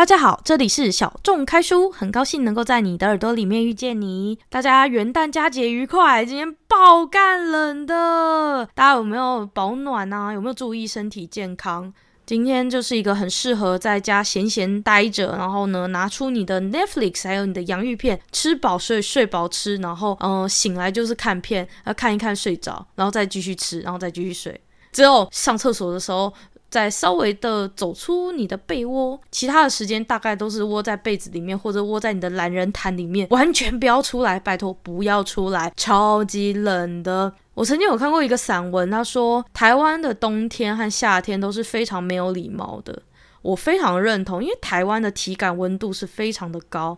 大家好，这里是小众开书，很高兴能够在你的耳朵里面遇见你。大家元旦佳节愉快！今天爆干冷的，大家有没有保暖啊？有没有注意身体健康？今天就是一个很适合在家闲闲待着，然后呢，拿出你的 Netflix，还有你的洋芋片，吃饱睡，睡饱吃，然后嗯、醒来就是看片，要看一看睡着，然后再继续吃，然后再继续睡。只有上厕所的时候。再稍微的走出你的被窝，其他的时间大概都是窝在被子里面，或者窝在你的懒人毯里面，完全不要出来，拜托不要出来，超级冷的。我曾经有看过一个散文，他说台湾的冬天和夏天都是非常没有礼貌的，我非常认同，因为台湾的体感温度是非常的高，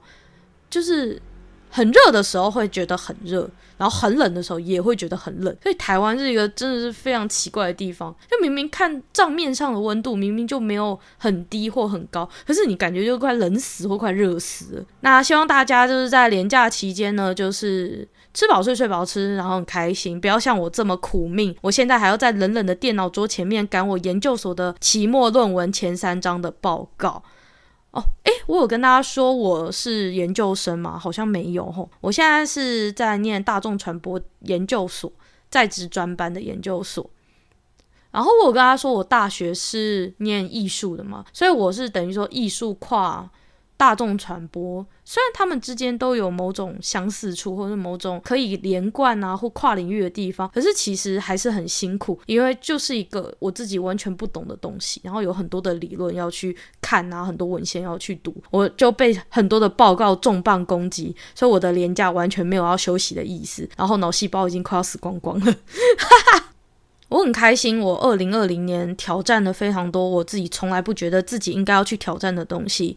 就是。很热的时候会觉得很热，然后很冷的时候也会觉得很冷，所以台湾是一个真的是非常奇怪的地方。就明明看账面上的温度明明就没有很低或很高，可是你感觉就快冷死或快热死了。那希望大家就是在连假期间呢，就是吃饱睡，睡饱吃，然后很开心，不要像我这么苦命。我现在还要在冷冷的电脑桌前面赶我研究所的期末论文前三章的报告。哦，诶，我有跟大家说我是研究生吗？好像没有吼。我现在是在念大众传播研究所在职专班的研究所。然后我有跟他说我大学是念艺术的嘛，所以我是等于说艺术跨。大众传播虽然他们之间都有某种相似处，或者某种可以连贯啊或跨领域的地方，可是其实还是很辛苦，因为就是一个我自己完全不懂的东西，然后有很多的理论要去看啊，很多文献要去读，我就被很多的报告重磅攻击，所以我的连假完全没有要休息的意思，然后脑细胞已经快要死光光了，我很开心，我二零二零年挑战了非常多我自己从来不觉得自己应该要去挑战的东西。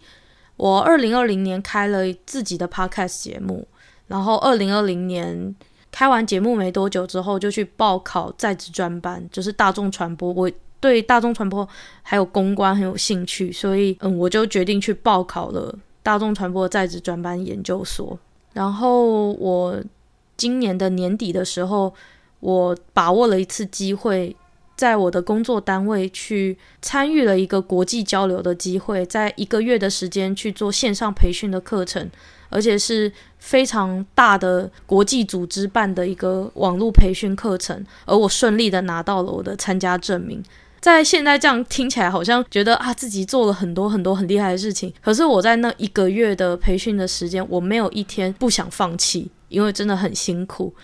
我二零二零年开了自己的 podcast 节目，然后二零二零年开完节目没多久之后，就去报考在职专班，就是大众传播。我对大众传播还有公关很有兴趣，所以嗯，我就决定去报考了大众传播在职专班研究所。然后我今年的年底的时候，我把握了一次机会。在我的工作单位去参与了一个国际交流的机会，在一个月的时间去做线上培训的课程，而且是非常大的国际组织办的一个网络培训课程，而我顺利的拿到了我的参加证明。在现在这样听起来，好像觉得啊自己做了很多很多很厉害的事情，可是我在那一个月的培训的时间，我没有一天不想放弃，因为真的很辛苦。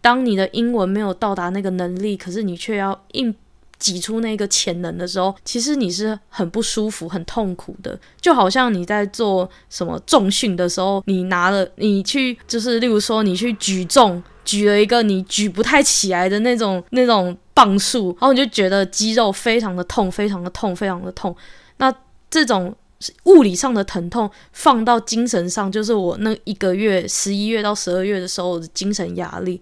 当你的英文没有到达那个能力，可是你却要硬挤出那个潜能的时候，其实你是很不舒服、很痛苦的。就好像你在做什么重训的时候，你拿了你去，就是例如说你去举重，举了一个你举不太起来的那种那种磅数，然后你就觉得肌肉非常的痛、非常的痛、非常的痛。那这种物理上的疼痛放到精神上，就是我那一个月十一月到十二月的时候的精神压力。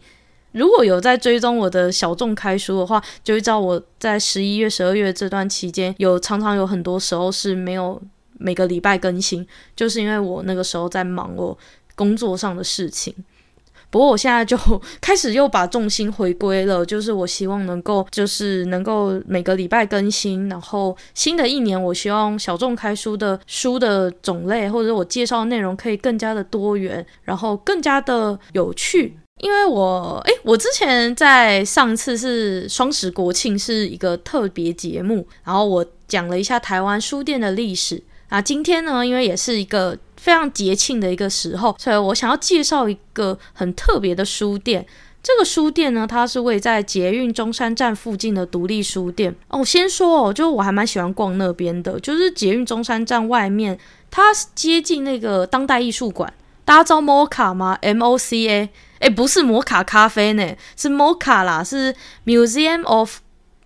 如果有在追踪我的小众开书的话，就会知道我在十一月、十二月这段期间，有常常有很多时候是没有每个礼拜更新，就是因为我那个时候在忙我工作上的事情。不过我现在就开始又把重心回归了，就是我希望能够，就是能够每个礼拜更新。然后新的一年，我希望小众开书的书的种类或者我介绍的内容可以更加的多元，然后更加的有趣。因为我诶，我之前在上次是双十国庆是一个特别节目，然后我讲了一下台湾书店的历史。那今天呢，因为也是一个非常节庆的一个时候，所以我想要介绍一个很特别的书店。这个书店呢，它是位在捷运中山站附近的独立书店。哦，先说哦，就我还蛮喜欢逛那边的，就是捷运中山站外面，它接近那个当代艺术馆。大家知道 MOCA 吗？M O C A。诶，不是摩卡咖啡呢，是摩卡啦，是 Museum of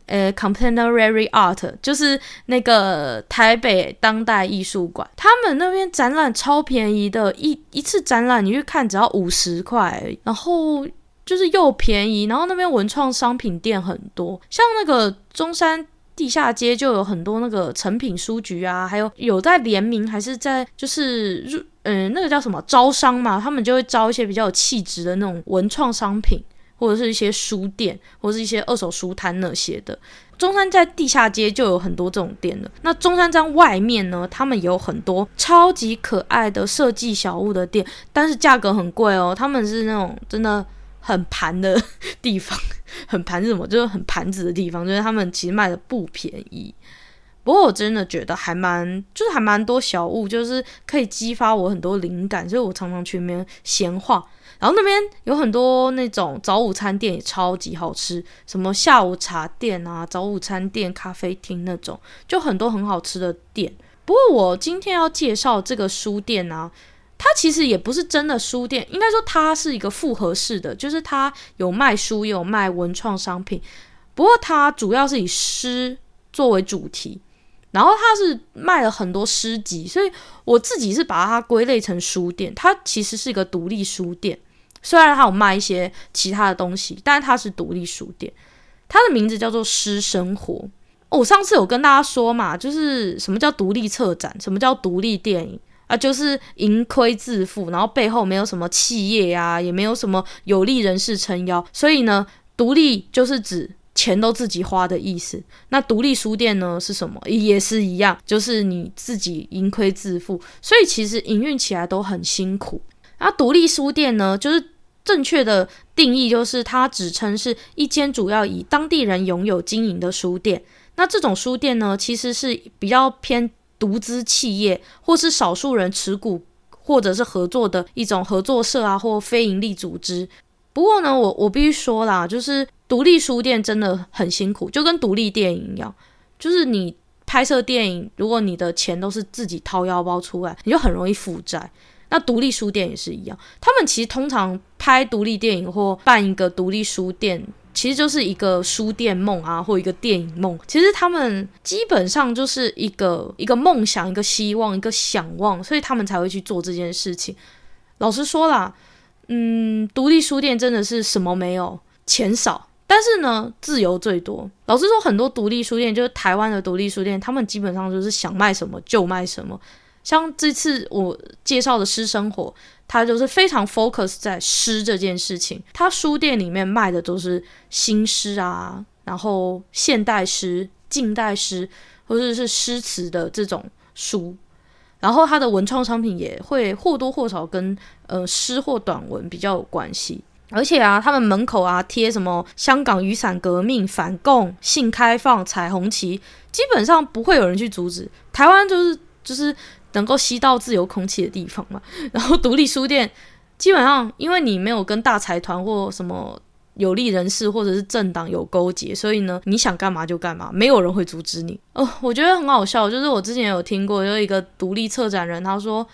呃 Contemporary Art，就是那个台北当代艺术馆。他们那边展览超便宜的，一一次展览你去看只要五十块，然后就是又便宜，然后那边文创商品店很多，像那个中山地下街就有很多那个诚品书局啊，还有有在联名还是在就是入。嗯，那个叫什么招商嘛，他们就会招一些比较有气质的那种文创商品，或者是一些书店，或者是一些二手书摊那些的。中山在地下街就有很多这种店了。那中山站外面呢，他们有很多超级可爱的设计小物的店，但是价格很贵哦。他们是那种真的很盘的 地方，很盘是什么？就是很盘子的地方，就是他们其实卖的不便宜。不过我真的觉得还蛮，就是还蛮多小物，就是可以激发我很多灵感，所以我常常去那边闲晃。然后那边有很多那种早午餐店也超级好吃，什么下午茶店啊、早午餐店、咖啡厅那种，就很多很好吃的店。不过我今天要介绍这个书店啊，它其实也不是真的书店，应该说它是一个复合式的，就是它有卖书，也有卖文创商品。不过它主要是以诗作为主题，然后它是卖了很多诗集，所以我自己是把它归类成书店。它其实是一个独立书店。虽然它有卖一些其他的东西，但是它是独立书店。它的名字叫做诗生活。我上次有跟大家说嘛，就是什么叫独立策展，什么叫独立电影啊，就是盈亏自负，然后背后没有什么企业呀、也没有什么有利人士撑腰。所以呢，独立就是指钱都自己花的意思。那独立书店呢是什么？也是一样，就是你自己盈亏自负。所以其实营运起来都很辛苦。那独立书店呢，就是。正确的定义就是，它指称是一间主要以当地人拥有经营的书店。那这种书店呢，其实是比较偏独资企业，或是少数人持股，或者是合作的一种合作社啊，或非营利组织。不过呢，我我必须说啦，就是独立书店真的很辛苦，就跟独立电影一样，就是你拍摄电影，如果你的钱都是自己掏腰包出来，你就很容易负债。那独立书店也是一样，他们其实通常拍独立电影或办一个独立书店，其实就是一个书店梦啊，或一个电影梦。其实他们基本上就是一个一个梦想、一个希望、一个想望，所以他们才会去做这件事情。老实说啦，嗯，独立书店真的是什么没有，钱少，但是呢，自由最多。老实说，很多独立书店就是台湾的独立书店，他们基本上就是想卖什么就卖什么。像这次我介绍的诗生活，它就是非常 focus 在诗这件事情。它书店里面卖的都是新诗啊，然后现代诗、近代诗或者是诗词的这种书。然后它的文创商品也会或多或少跟呃诗或短文比较有关系。而且啊，他们门口啊贴什么香港雨伞革命、反共、性开放、彩虹旗，基本上不会有人去阻止。台湾就是就是。能够吸到自由空气的地方嘛，然后独立书店基本上，因为你没有跟大财团或什么有利人士或者是政党有勾结，所以呢，你想干嘛就干嘛，没有人会阻止你。哦，我觉得很好笑，就是我之前有听过有一个独立策展人，他说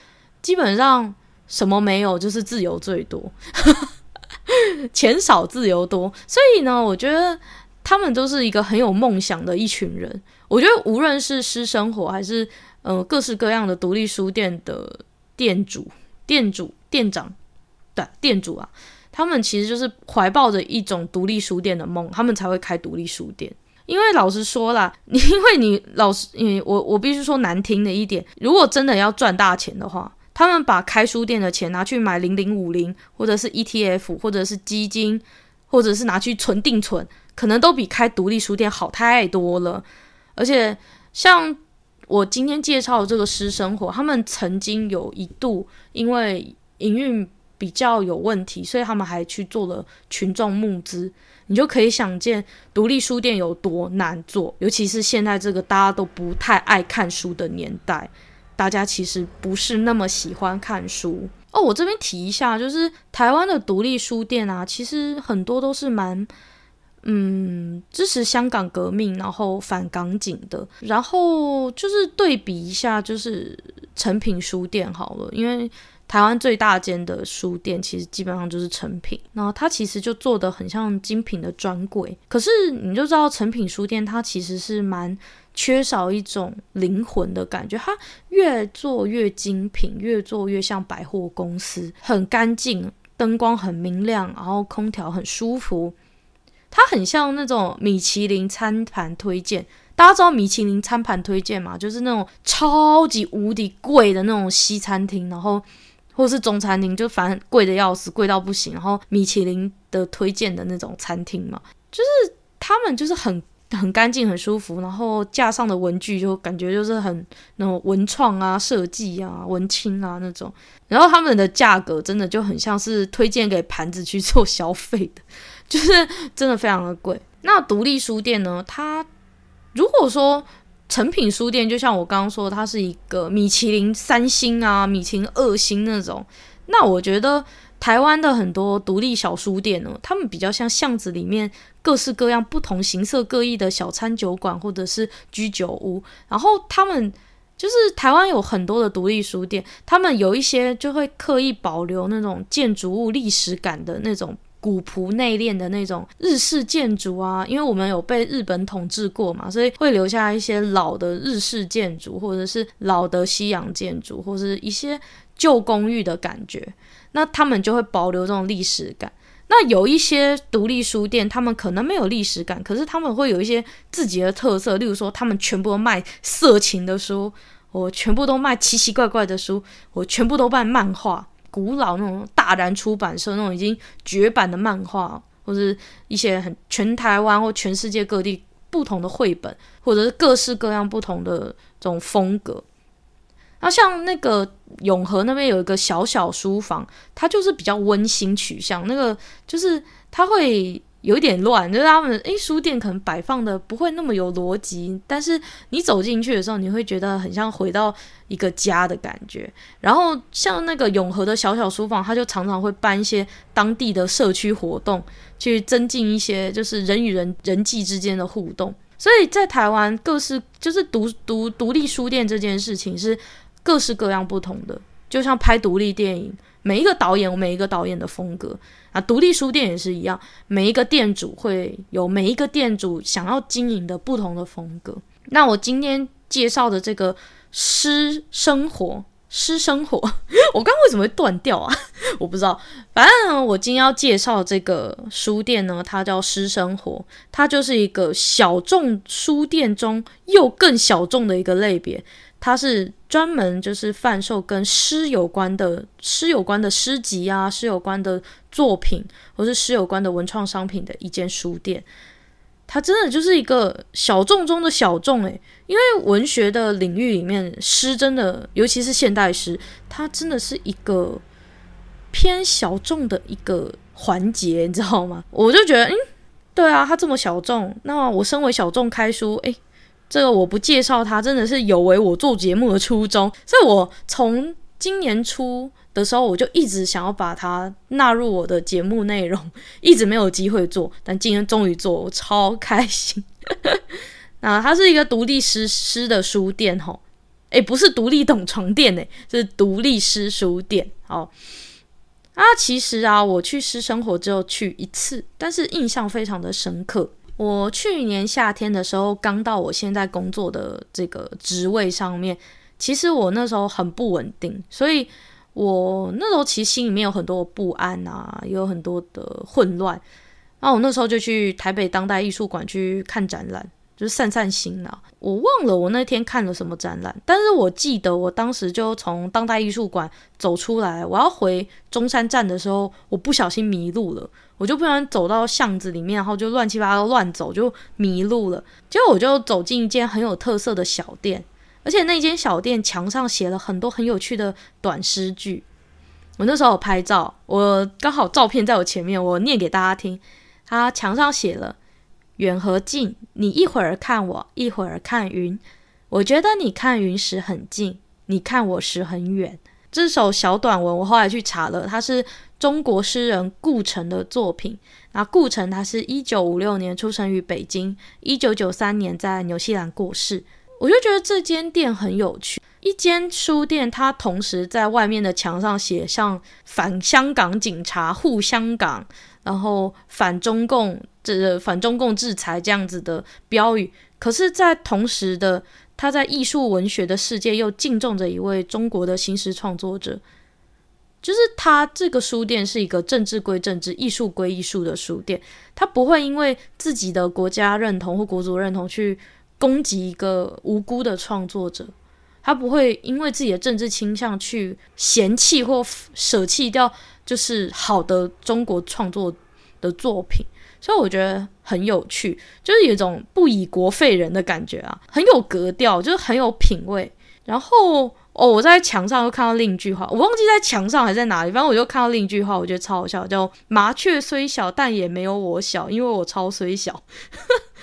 基本上什么没有，就是自由最多，钱少自由多。所以呢，我觉得他们都是一个很有梦想的一群人。我觉得无论是私生活还是。呃，各式各样的独立书店的店主、店主、店长的店主啊，他们其实就是怀抱着一种独立书店的梦，他们才会开独立书店。因为老实说啦，你 因为你老实，你我我必须说难听的一点，如果真的要赚大钱的话，他们把开书店的钱拿去买零零五零，或者是 ETF，或者是基金，或者是拿去存定存，可能都比开独立书店好太多了。而且像。我今天介绍的这个私生活，他们曾经有一度因为营运比较有问题，所以他们还去做了群众募资。你就可以想见独立书店有多难做，尤其是现在这个大家都不太爱看书的年代，大家其实不是那么喜欢看书哦。我这边提一下，就是台湾的独立书店啊，其实很多都是蛮。嗯，支持香港革命，然后反港警的，然后就是对比一下，就是成品书店好了，因为台湾最大间的书店其实基本上就是成品，然后它其实就做得很像精品的专柜，可是你就知道成品书店它其实是蛮缺少一种灵魂的感觉，它越做越精品，越做越像百货公司，很干净，灯光很明亮，然后空调很舒服。它很像那种米其林餐盘推荐，大家知道米其林餐盘推荐嘛？就是那种超级无敌贵的那种西餐厅，然后或是中餐厅，就反正贵的要死，贵到不行。然后米其林的推荐的那种餐厅嘛，就是他们就是很很干净、很舒服，然后架上的文具就感觉就是很那种文创啊、设计啊、文青啊那种。然后他们的价格真的就很像是推荐给盘子去做消费的，就是真的非常的贵。那独立书店呢？它如果说成品书店，就像我刚刚说，它是一个米其林三星啊、米其林二星那种。那我觉得台湾的很多独立小书店呢，他们比较像巷子里面各式各样、不同形色各异的小餐酒馆或者是居酒屋。然后他们就是台湾有很多的独立书店，他们有一些就会刻意保留那种建筑物历史感的那种。古朴内敛的那种日式建筑啊，因为我们有被日本统治过嘛，所以会留下一些老的日式建筑，或者是老的西洋建筑，或者是一些旧公寓的感觉。那他们就会保留这种历史感。那有一些独立书店，他们可能没有历史感，可是他们会有一些自己的特色，例如说，他们全部卖色情的书，我全部都卖奇奇怪怪的书，我全部都卖漫画。古老那种大然出版社那种已经绝版的漫画，或者一些很全台湾或全世界各地不同的绘本，或者是各式各样不同的这种风格。那像那个永和那边有一个小小书房，它就是比较温馨取向，那个就是它会。有点乱，就是他们诶，书店可能摆放的不会那么有逻辑，但是你走进去的时候，你会觉得很像回到一个家的感觉。然后像那个永和的小小书房，他就常常会办一些当地的社区活动，去增进一些就是人与人人际之间的互动。所以在台湾，各式就是独独独立书店这件事情是各式各样不同的，就像拍独立电影。每一个导演有每一个导演的风格啊，独立书店也是一样，每一个店主会有每一个店主想要经营的不同的风格。那我今天介绍的这个诗生活，诗生活，我刚为什么会断掉啊？我不知道。反正，我今天要介绍这个书店呢，它叫诗生活，它就是一个小众书店中又更小众的一个类别。它是专门就是贩售跟诗有关的诗有关的诗集啊，诗有关的作品，或是诗有关的文创商品的一间书店。它真的就是一个小众中的小众诶，因为文学的领域里面，诗真的，尤其是现代诗，它真的是一个偏小众的一个环节，你知道吗？我就觉得，嗯，对啊，它这么小众，那我身为小众开书，诶。这个我不介绍它，真的是有违我做节目的初衷。所以我从今年初的时候，我就一直想要把它纳入我的节目内容，一直没有机会做，但今天终于做，我超开心。那它是一个独立诗诗的书店，吼，诶，不是独立懂床店，诶，是独立诗书店。好，啊，其实啊，我去诗生活只有去一次，但是印象非常的深刻。我去年夏天的时候刚到我现在工作的这个职位上面，其实我那时候很不稳定，所以我那时候其实心里面有很多不安啊，也有很多的混乱。然后我那时候就去台北当代艺术馆去看展览。就是散散心了。我忘了我那天看了什么展览，但是我记得我当时就从当代艺术馆走出来，我要回中山站的时候，我不小心迷路了，我就不小心走到巷子里面，然后就乱七八糟乱走，就迷路了。结果我就走进一间很有特色的小店，而且那间小店墙上写了很多很有趣的短诗句。我那时候有拍照，我刚好照片在我前面，我念给大家听。他墙上写了。远和近，你一会儿看我，一会儿看云。我觉得你看云时很近，你看我时很远。这首小短文我后来去查了，它是中国诗人顾城的作品。那顾城他是一九五六年出生于北京，一九九三年在纽西兰过世。我就觉得这间店很有趣，一间书店，它同时在外面的墙上写上反香港警察护香港，然后反中共。是反中共制裁这样子的标语，可是，在同时的，他在艺术文学的世界又敬重着一位中国的新诗创作者，就是他这个书店是一个政治归政治、艺术归艺术的书店，他不会因为自己的国家认同或国族认同去攻击一个无辜的创作者，他不会因为自己的政治倾向去嫌弃或舍弃掉，就是好的中国创作的作品。所以我觉得很有趣，就是有一种不以国废人的感觉啊，很有格调，就是很有品味。然后哦，我在墙上又看到另一句话，我忘记在墙上还是在哪里，反正我就看到另一句话，我觉得超好笑，叫“麻雀虽小，但也没有我小，因为我超虽小。”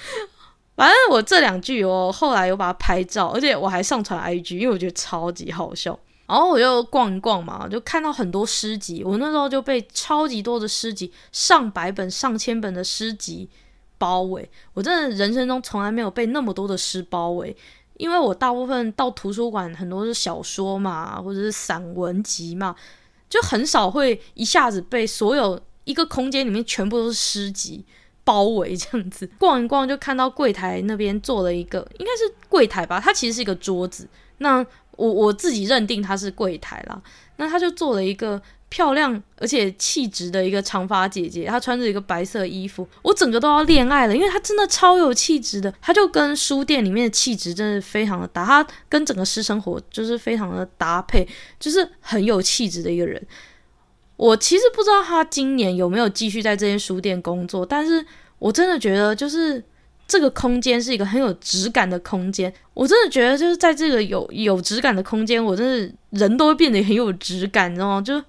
反正我这两句，我后来有把它拍照，而且我还上传 IG，因为我觉得超级好笑。然后我就逛一逛嘛，就看到很多诗集。我那时候就被超级多的诗集，上百本、上千本的诗集包围。我真的人生中从来没有被那么多的诗包围，因为我大部分到图书馆很多是小说嘛，或者是散文集嘛，就很少会一下子被所有一个空间里面全部都是诗集包围这样子。逛一逛就看到柜台那边坐了一个，应该是柜台吧，它其实是一个桌子。那我我自己认定她是柜台啦，那她就做了一个漂亮而且气质的一个长发姐姐，她穿着一个白色衣服，我整个都要恋爱了，因为她真的超有气质的，她就跟书店里面的气质真的非常的搭，她跟整个私生活就是非常的搭配，就是很有气质的一个人。我其实不知道她今年有没有继续在这间书店工作，但是我真的觉得就是。这个空间是一个很有质感的空间，我真的觉得就是在这个有有质感的空间，我真的人都会变得很有质感，你知道吗？就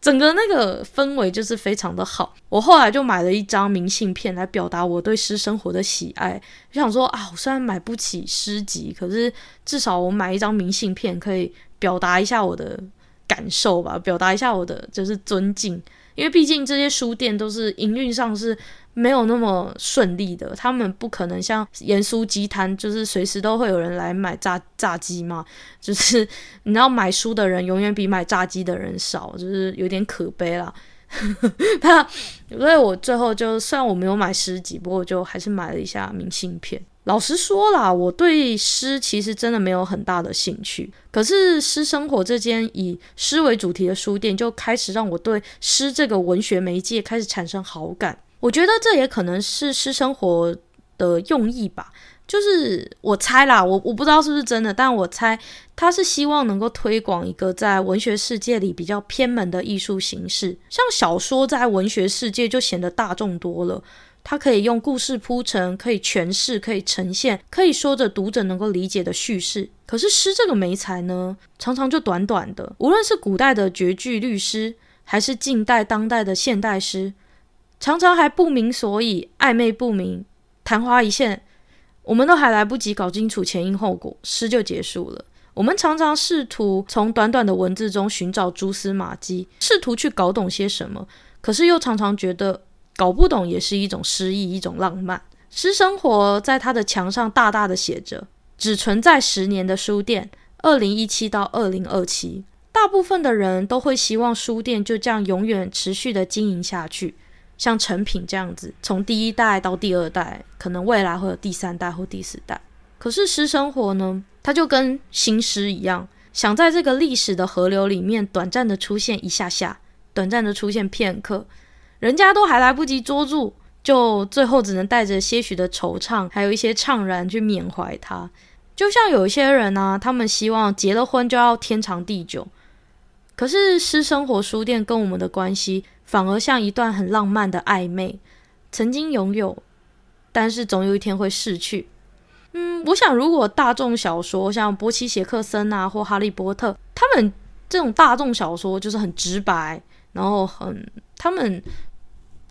整个那个氛围就是非常的好。我后来就买了一张明信片来表达我对诗生活的喜爱，就想说啊，我虽然买不起诗集，可是至少我买一张明信片可以表达一下我的感受吧，表达一下我的就是尊敬，因为毕竟这些书店都是营运上是。没有那么顺利的，他们不可能像盐酥鸡摊，就是随时都会有人来买炸炸鸡嘛。就是 你知道买书的人永远比买炸鸡的人少，就是有点可悲啦。他，所以我最后就虽然我没有买诗集，不过我就还是买了一下明信片。老实说啦，我对诗其实真的没有很大的兴趣，可是诗生活这间以诗为主题的书店，就开始让我对诗这个文学媒介开始产生好感。我觉得这也可能是诗生活的用意吧，就是我猜啦，我我不知道是不是真的，但我猜他是希望能够推广一个在文学世界里比较偏门的艺术形式，像小说在文学世界就显得大众多了，它可以用故事铺陈，可以诠释，可以呈现，可以说着读者能够理解的叙事。可是诗这个媒材呢，常常就短短的，无论是古代的绝句律诗，还是近代当代的现代诗。常常还不明所以，暧昧不明，昙花一现，我们都还来不及搞清楚前因后果，诗就结束了。我们常常试图从短短的文字中寻找蛛丝马迹，试图去搞懂些什么，可是又常常觉得搞不懂也是一种诗意，一种浪漫。诗生活在他的墙上大大的写着：“只存在十年的书店，二零一七到二零二七。”大部分的人都会希望书店就这样永远持续的经营下去。像成品这样子，从第一代到第二代，可能未来会有第三代或第四代。可是诗生活呢，它就跟新诗一样，想在这个历史的河流里面短暂的出现一下下，短暂的出现片刻，人家都还来不及捉住，就最后只能带着些许的惆怅，还有一些怅然去缅怀他。就像有一些人呢、啊，他们希望结了婚就要天长地久，可是私生活书店跟我们的关系。反而像一段很浪漫的暧昧，曾经拥有，但是总有一天会逝去。嗯，我想如果大众小说像波奇杰克森啊或哈利波特，他们这种大众小说就是很直白，然后很他们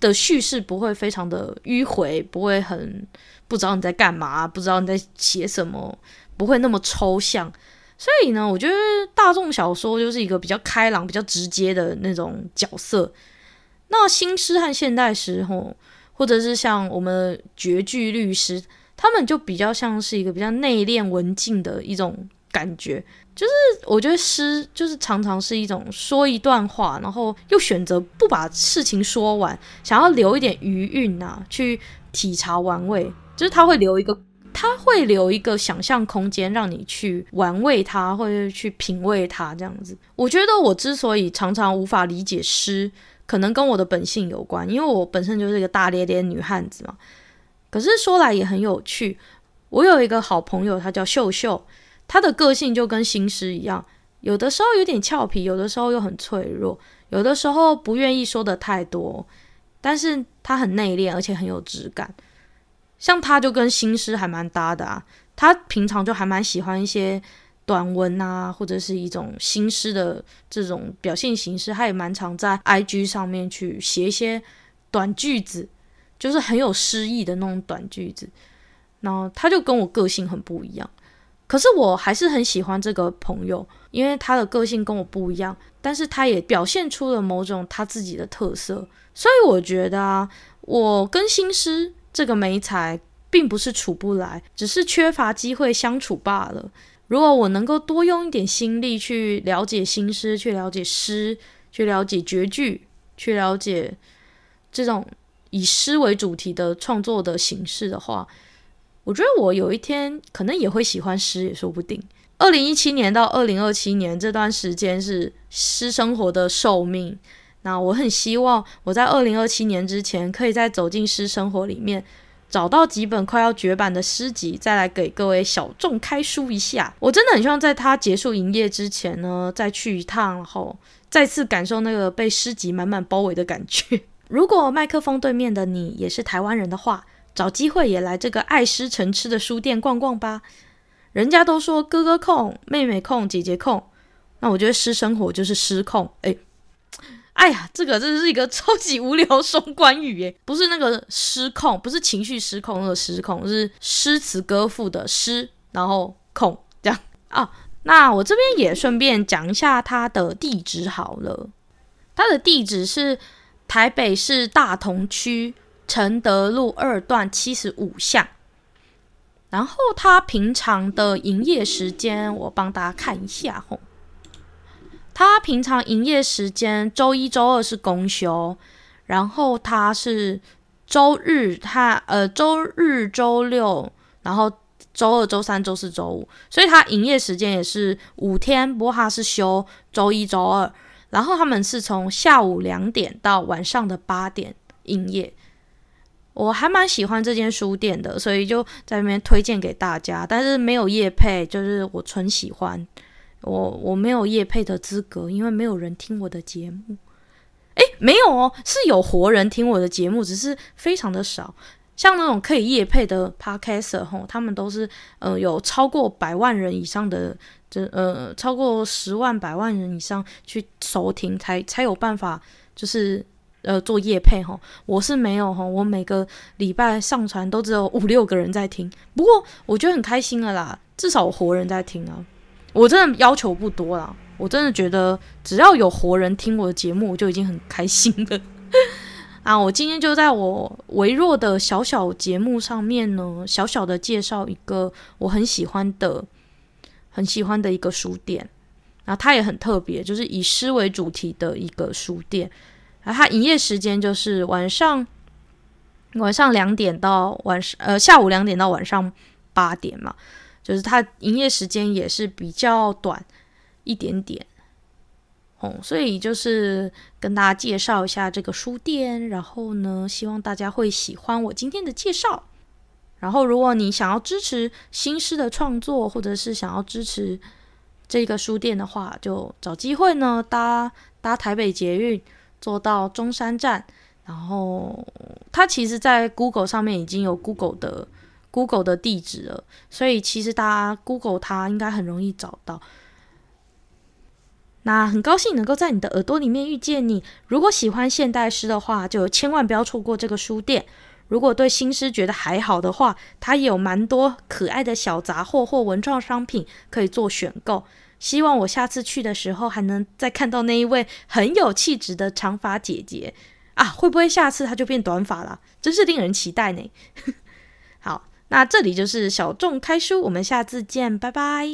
的叙事不会非常的迂回，不会很不知道你在干嘛，不知道你在写什么，不会那么抽象。所以呢，我觉得大众小说就是一个比较开朗、比较直接的那种角色。那新诗和现代诗，吼，或者是像我们绝句律诗，他们就比较像是一个比较内敛文静的一种感觉。就是我觉得诗就是常常是一种说一段话，然后又选择不把事情说完，想要留一点余韵啊，去体察玩味。就是他会留一个，他会留一个想象空间，让你去玩味它，或者去品味它这样子。我觉得我之所以常常无法理解诗。可能跟我的本性有关，因为我本身就是一个大咧咧女汉子嘛。可是说来也很有趣，我有一个好朋友，她叫秀秀，他的个性就跟新诗一样，有的时候有点俏皮，有的时候又很脆弱，有的时候不愿意说的太多，但是他很内敛，而且很有质感。像他就跟新诗还蛮搭的啊，他平常就还蛮喜欢一些短文啊，或者是一种新诗的这种表现形式，他也蛮常在 IG 上面去写一些短句子，就是很有诗意的那种短句子。然后他就跟我个性很不一样，可是我还是很喜欢这个朋友，因为他的个性跟我不一样，但是他也表现出了某种他自己的特色，所以我觉得啊，我跟新诗这个媒材并不是处不来，只是缺乏机会相处罢了。如果我能够多用一点心力去了解新诗，去了解诗，去了解绝句，去了解这种以诗为主题的创作的形式的话，我觉得我有一天可能也会喜欢诗，也说不定。二零一七年到二零二七年这段时间是诗生活的寿命，那我很希望我在二零二七年之前，可以再走进诗生活里面，找到几本快要绝版的诗集，再来给各位小众开书一下。我真的很希望在它结束营业之前呢，再去一趟，然后再次感受那个被诗集满满包围的感觉。如果麦克风对面的你也是台湾人的话，找机会也来这个爱诗成痴的书店逛逛吧。人家都说哥哥控、妹妹控、姐姐控，那我觉得诗生活就是失控。哎，哎呀，这个真是一个超级无聊双关语耶！不是那个失控，不是情绪失控那个失控，是诗词歌赋的诗，然后控这样啊。那我这边也顺便讲一下它的地址好了，它的地址是台北市大同区。承德路二段七十五巷，然后他平常的营业时间，我帮大家看一下吼。他平常营业时间，周一、周二是公休，然后他是周日他呃周日、周六，然后周二、周三、周四、周五，所以他营业时间也是五天，不过他是休周一、周二，然后他们是从下午两点到晚上的八点营业。我还蛮喜欢这间书店的，所以就在那边推荐给大家。但是没有业配，就是我纯喜欢。我我没有业配的资格，因为没有人听我的节目。诶，没有哦，是有活人听我的节目，只是非常的少。像那种可以业配的 Podcaster 吼，他们都是呃有超过百万人以上的，这呃超过十万百万人以上去收听，才才有办法就是。呃，做业配吼，我是没有吼，我每个礼拜上传都只有五六个人在听，不过我觉得很开心了啦，至少有活人在听啊，我真的要求不多啦，我真的觉得只要有活人听我的节目，我就已经很开心了。啊，我今天就在我微弱的小小节目上面呢，小小的介绍一个我很喜欢的、很喜欢的一个书店，然后它也很特别，就是以诗为主题的一个书店。而它营业时间就是晚上晚上两点到晚上呃下午两点到晚上八点嘛，就是它营业时间也是比较短一点点，哦，所以就是跟大家介绍一下这个书店，然后呢，希望大家会喜欢我今天的介绍。然后，如果你想要支持新诗的创作，或者是想要支持这个书店的话，就找机会呢搭搭台北捷运。坐到中山站，然后它其实，在 Google 上面已经有 Google 的 Google 的地址了，所以其实大家 Google 它应该很容易找到。那很高兴能够在你的耳朵里面遇见你。如果喜欢现代诗的话，就千万不要错过这个书店。如果对新诗觉得还好的话，它也有蛮多可爱的小杂货或文创商品可以做选购。希望我下次去的时候还能再看到那一位很有气质的长发姐姐啊！会不会下次她就变短发了？真是令人期待呢。好，那这里就是小众开书，我们下次见，拜拜。